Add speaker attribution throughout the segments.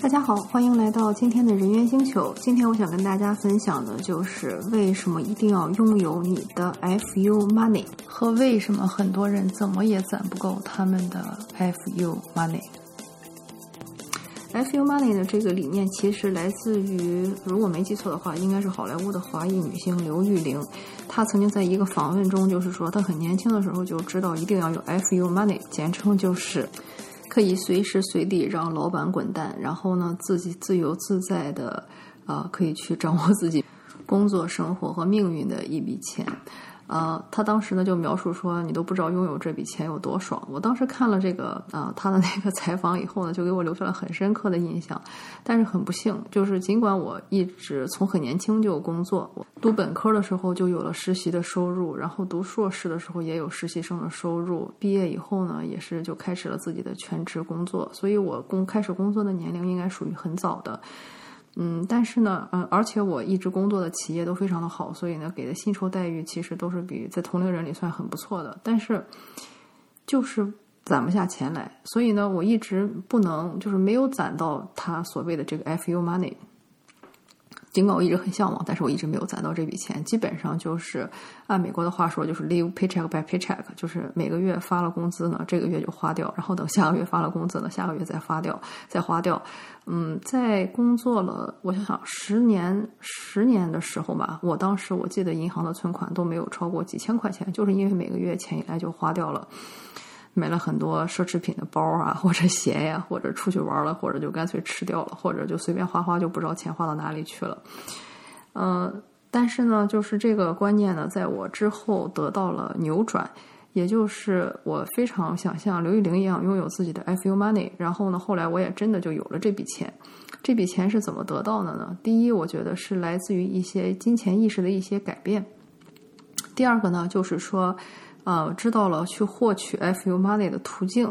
Speaker 1: 大家好，欢迎来到今天的人猿星球。今天我想跟大家分享的就是为什么一定要拥有你的 FU Money，和为什么很多人怎么也攒不够他们的 FU Money。FU Money 的这个理念其实来自于，如果没记错的话，应该是好莱坞的华裔女星刘玉玲。她曾经在一个访问中就是说，她很年轻的时候就知道一定要有 FU Money，简称就是可以随时随地让老板滚蛋，然后呢自己自由自在的啊，可以去掌握自己工作、生活和命运的一笔钱。呃，他当时呢就描述说，你都不知道拥有这笔钱有多爽。我当时看了这个啊他的那个采访以后呢，就给我留下了很深刻的印象。但是很不幸，就是尽管我一直从很年轻就有工作，我读本科的时候就有了实习的收入，然后读硕士的时候也有实习生的收入，毕业以后呢也是就开始了自己的全职工作，所以我工开始工作的年龄应该属于很早的。嗯，但是呢，嗯，而且我一直工作的企业都非常的好，所以呢，给的薪酬待遇其实都是比在同龄人里算很不错的。但是，就是攒不下钱来，所以呢，我一直不能，就是没有攒到他所谓的这个 FU money。尽管我一直很向往，但是我一直没有攒到这笔钱。基本上就是按美国的话说，就是 live paycheck by paycheck，就是每个月发了工资呢，这个月就花掉，然后等下个月发了工资呢，下个月再发掉，再花掉。嗯，在工作了，我想想，十年十年的时候吧，我当时我记得银行的存款都没有超过几千块钱，就是因为每个月钱一来就花掉了。买了很多奢侈品的包啊，或者鞋呀，或者出去玩了，或者就干脆吃掉了，或者就随便花花，就不知道钱花到哪里去了。嗯，但是呢，就是这个观念呢，在我之后得到了扭转，也就是我非常想像刘玉玲一样拥有自己的 FU money。然后呢，后来我也真的就有了这笔钱。这笔钱是怎么得到的呢？第一，我觉得是来自于一些金钱意识的一些改变。第二个呢，就是说。啊，知道了去获取 FU money 的途径，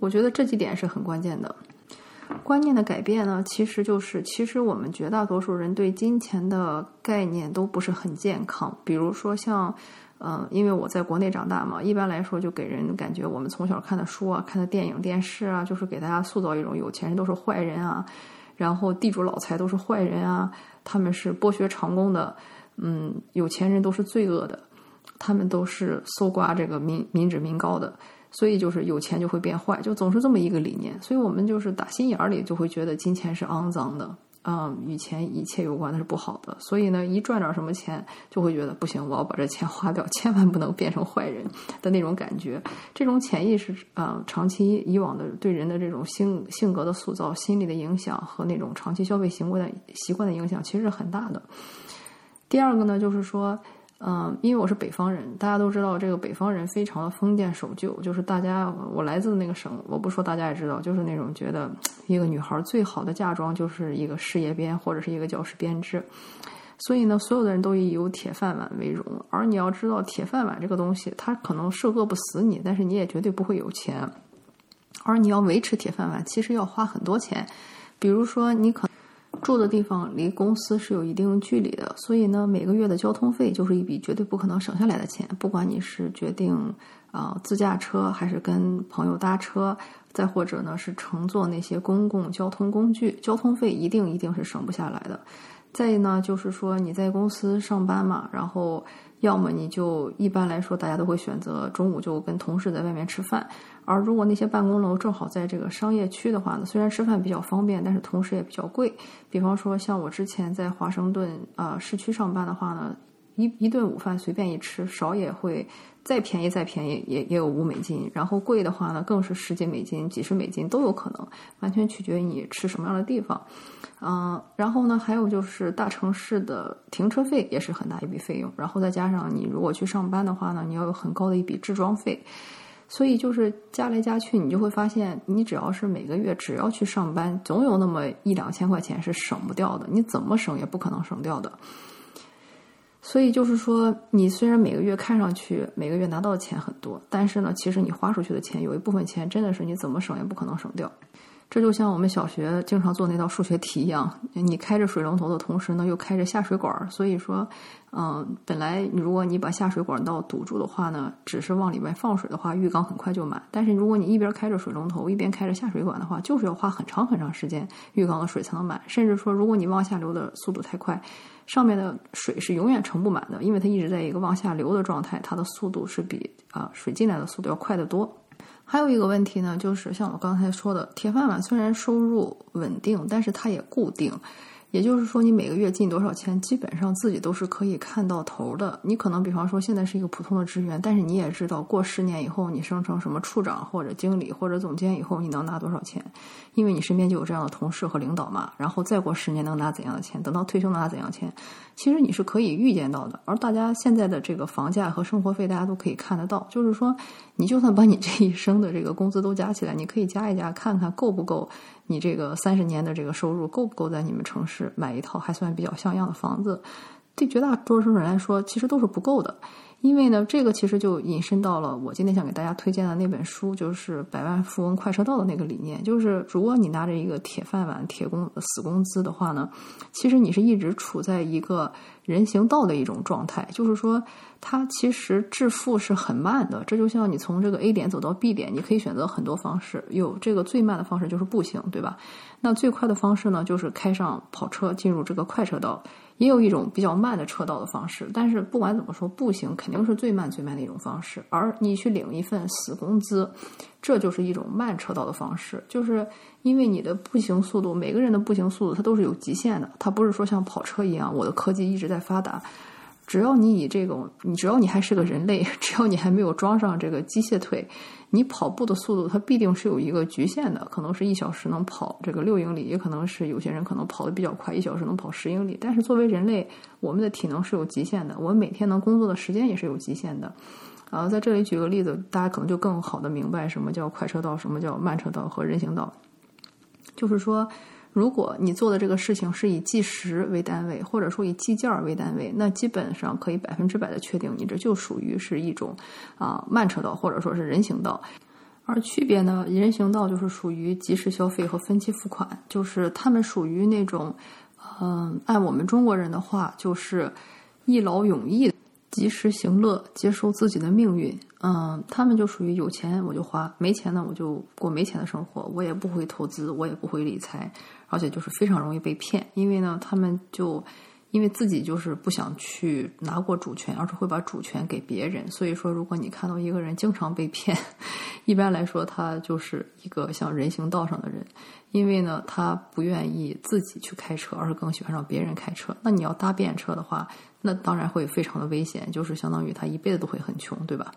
Speaker 1: 我觉得这几点是很关键的。观念的改变呢，其实就是其实我们绝大多数人对金钱的概念都不是很健康。比如说像，嗯，因为我在国内长大嘛，一般来说就给人感觉我们从小看的书啊、看的电影、电视啊，就是给大家塑造一种有钱人都是坏人啊，然后地主老财都是坏人啊，他们是剥削长工的，嗯，有钱人都是罪恶的。他们都是搜刮这个民民脂民膏的，所以就是有钱就会变坏，就总是这么一个理念。所以我们就是打心眼儿里就会觉得金钱是肮脏的，嗯，与钱一切有关的是不好的。所以呢，一赚点什么钱，就会觉得不行，我要把这钱花掉，千万不能变成坏人的那种感觉。这种潜意识，啊，长期以往的对人的这种性性格的塑造、心理的影响和那种长期消费行为的习惯的影响，其实是很大的。第二个呢，就是说。嗯，因为我是北方人，大家都知道这个北方人非常的封建守旧，就是大家我来自那个省，我不说大家也知道，就是那种觉得一个女孩最好的嫁妆就是一个事业编或者是一个教师编制，所以呢，所有的人都以有铁饭碗为荣。而你要知道，铁饭碗这个东西，它可能是饿不死你，但是你也绝对不会有钱。而你要维持铁饭碗，其实要花很多钱，比如说你可。住的地方离公司是有一定距离的，所以呢，每个月的交通费就是一笔绝对不可能省下来的钱。不管你是决定啊自驾车，还是跟朋友搭车，再或者呢是乘坐那些公共交通工具，交通费一定一定是省不下来的。再呢，就是说你在公司上班嘛，然后。要么你就一般来说，大家都会选择中午就跟同事在外面吃饭。而如果那些办公楼正好在这个商业区的话呢，虽然吃饭比较方便，但是同时也比较贵。比方说，像我之前在华盛顿啊市区上班的话呢。一一顿午饭随便一吃，少也会再便宜再便宜也也有五美金，然后贵的话呢更是十几美金、几十美金都有可能，完全取决于你吃什么样的地方。嗯，然后呢还有就是大城市的停车费也是很大一笔费用，然后再加上你如果去上班的话呢，你要有很高的一笔置装费，所以就是加来加去，你就会发现，你只要是每个月只要去上班，总有那么一两千块钱是省不掉的，你怎么省也不可能省掉的。所以就是说，你虽然每个月看上去每个月拿到的钱很多，但是呢，其实你花出去的钱有一部分钱真的是你怎么省也不可能省掉。这就像我们小学经常做那道数学题一样，你开着水龙头的同时呢，又开着下水管儿，所以说，嗯，本来如果你把下水管道堵住的话呢，只是往里面放水的话，浴缸很快就满。但是如果你一边开着水龙头，一边开着下水管的话，就是要花很长很长时间，浴缸的水才能满。甚至说，如果你往下流的速度太快，上面的水是永远盛不满的，因为它一直在一个往下流的状态，它的速度是比啊水进来的速度要快得多。还有一个问题呢，就是像我刚才说的，铁饭碗虽然收入稳定，但是它也固定。也就是说，你每个月进多少钱，基本上自己都是可以看到头的。你可能比方说现在是一个普通的职员，但是你也知道，过十年以后你升成什么处长或者经理或者总监以后，你能拿多少钱，因为你身边就有这样的同事和领导嘛。然后再过十年能拿怎样的钱，等到退休能拿怎样的钱，其实你是可以预见到的。而大家现在的这个房价和生活费，大家都可以看得到。就是说，你就算把你这一生的这个工资都加起来，你可以加一加，看看够不够。你这个三十年的这个收入够不够在你们城市买一套还算比较像样的房子？对绝大多数人来说，其实都是不够的。因为呢，这个其实就引申到了我今天想给大家推荐的那本书，就是《百万富翁快车道》的那个理念。就是如果你拿着一个铁饭碗、铁工死工资的话呢，其实你是一直处在一个人行道的一种状态。就是说，它其实致富是很慢的。这就像你从这个 A 点走到 B 点，你可以选择很多方式。有这个最慢的方式就是步行，对吧？那最快的方式呢，就是开上跑车进入这个快车道。也有一种比较慢的车道的方式，但是不管怎么说，步行肯定是最慢最慢的一种方式。而你去领一份死工资，这就是一种慢车道的方式。就是因为你的步行速度，每个人的步行速度它都是有极限的，它不是说像跑车一样，我的科技一直在发达。只要你以这种，你只要你还是个人类，只要你还没有装上这个机械腿，你跑步的速度它必定是有一个局限的，可能是一小时能跑这个六英里，也可能是有些人可能跑得比较快，一小时能跑十英里。但是作为人类，我们的体能是有极限的，我们每天能工作的时间也是有极限的。啊，在这里举个例子，大家可能就更好的明白什么叫快车道，什么叫慢车道和人行道，就是说。如果你做的这个事情是以计时为单位，或者说以计件为单位，那基本上可以百分之百的确定，你这就属于是一种啊慢车道，或者说是人行道。而区别呢，人行道就是属于即时消费和分期付款，就是他们属于那种，嗯，按我们中国人的话，就是一劳永逸。及时行乐，接受自己的命运。嗯，他们就属于有钱我就花，没钱呢我就过没钱的生活。我也不会投资，我也不会理财，而且就是非常容易被骗。因为呢，他们就因为自己就是不想去拿过主权，而是会把主权给别人。所以说，如果你看到一个人经常被骗，一般来说他就是一个像人行道上的人。因为呢，他不愿意自己去开车，而是更喜欢让别人开车。那你要搭便车的话，那当然会非常的危险，就是相当于他一辈子都会很穷，对吧？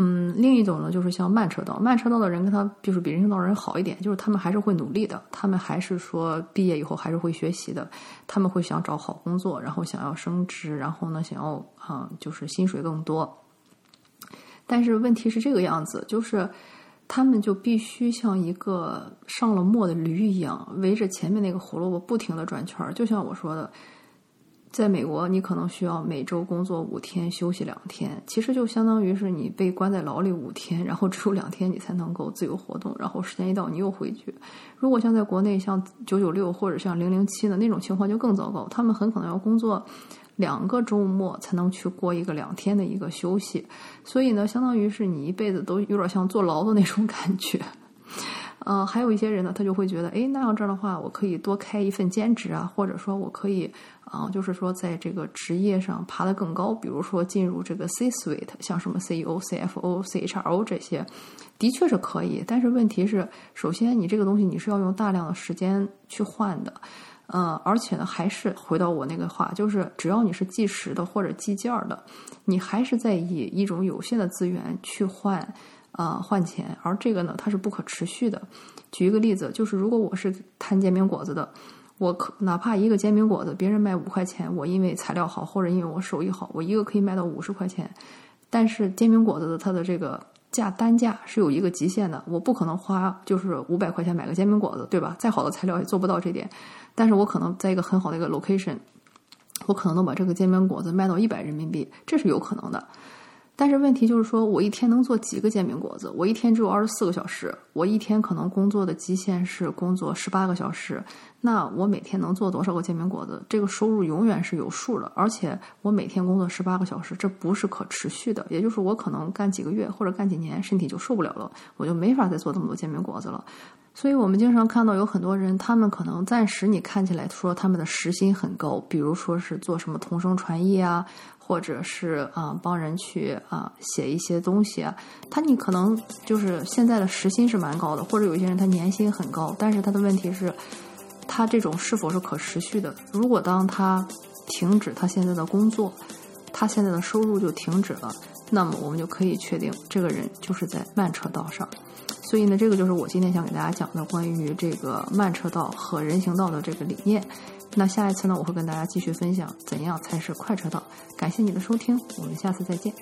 Speaker 1: 嗯，另一种呢，就是像慢车道，慢车道的人跟他就是比人行道人好一点，就是他们还是会努力的，他们还是说毕业以后还是会学习的，他们会想找好工作，然后想要升职，然后呢，想要啊，就是薪水更多。但是问题是这个样子，就是。他们就必须像一个上了磨的驴一样，围着前面那个胡萝卜不停的转圈儿。就像我说的，在美国，你可能需要每周工作五天，休息两天，其实就相当于是你被关在牢里五天，然后只有两天你才能够自由活动，然后时间一到你又回去。如果像在国内，像九九六或者像零零七的那种情况就更糟糕，他们很可能要工作。两个周末才能去过一个两天的一个休息，所以呢，相当于是你一辈子都有点像坐牢的那种感觉。呃，还有一些人呢，他就会觉得，哎，那样这样的话，我可以多开一份兼职啊，或者说我可以啊，就是说在这个职业上爬得更高，比如说进入这个 C suite，像什么 CEO、CFO、CHRO 这些，的确是可以。但是问题是，首先你这个东西你是要用大量的时间去换的。呃，而且呢，还是回到我那个话，就是只要你是计时的或者计件儿的，你还是在以一种有限的资源去换，啊，换钱，而这个呢，它是不可持续的。举一个例子，就是如果我是摊煎饼果子的，我可哪怕一个煎饼果子别人卖五块钱，我因为材料好或者因为我手艺好，我一个可以卖到五十块钱，但是煎饼果子的它的这个。价单价是有一个极限的，我不可能花就是五百块钱买个煎饼果子，对吧？再好的材料也做不到这点，但是我可能在一个很好的一个 location，我可能能把这个煎饼果子卖到一百人民币，这是有可能的。但是问题就是说，我一天能做几个煎饼果子？我一天只有二十四个小时，我一天可能工作的极限是工作十八个小时。那我每天能做多少个煎饼果子？这个收入永远是有数的，而且我每天工作十八个小时，这不是可持续的。也就是我可能干几个月或者干几年，身体就受不了了，我就没法再做这么多煎饼果子了。所以我们经常看到有很多人，他们可能暂时你看起来说他们的时薪很高，比如说是做什么同声传译啊。或者是啊，帮人去啊写一些东西啊，他你可能就是现在的时薪是蛮高的，或者有些人他年薪很高，但是他的问题是，他这种是否是可持续的？如果当他停止他现在的工作，他现在的收入就停止了，那么我们就可以确定这个人就是在慢车道上。所以呢，这个就是我今天想给大家讲的关于这个慢车道和人行道的这个理念。那下一次呢，我会跟大家继续分享怎样才是快车道。感谢你的收听，我们下次再见。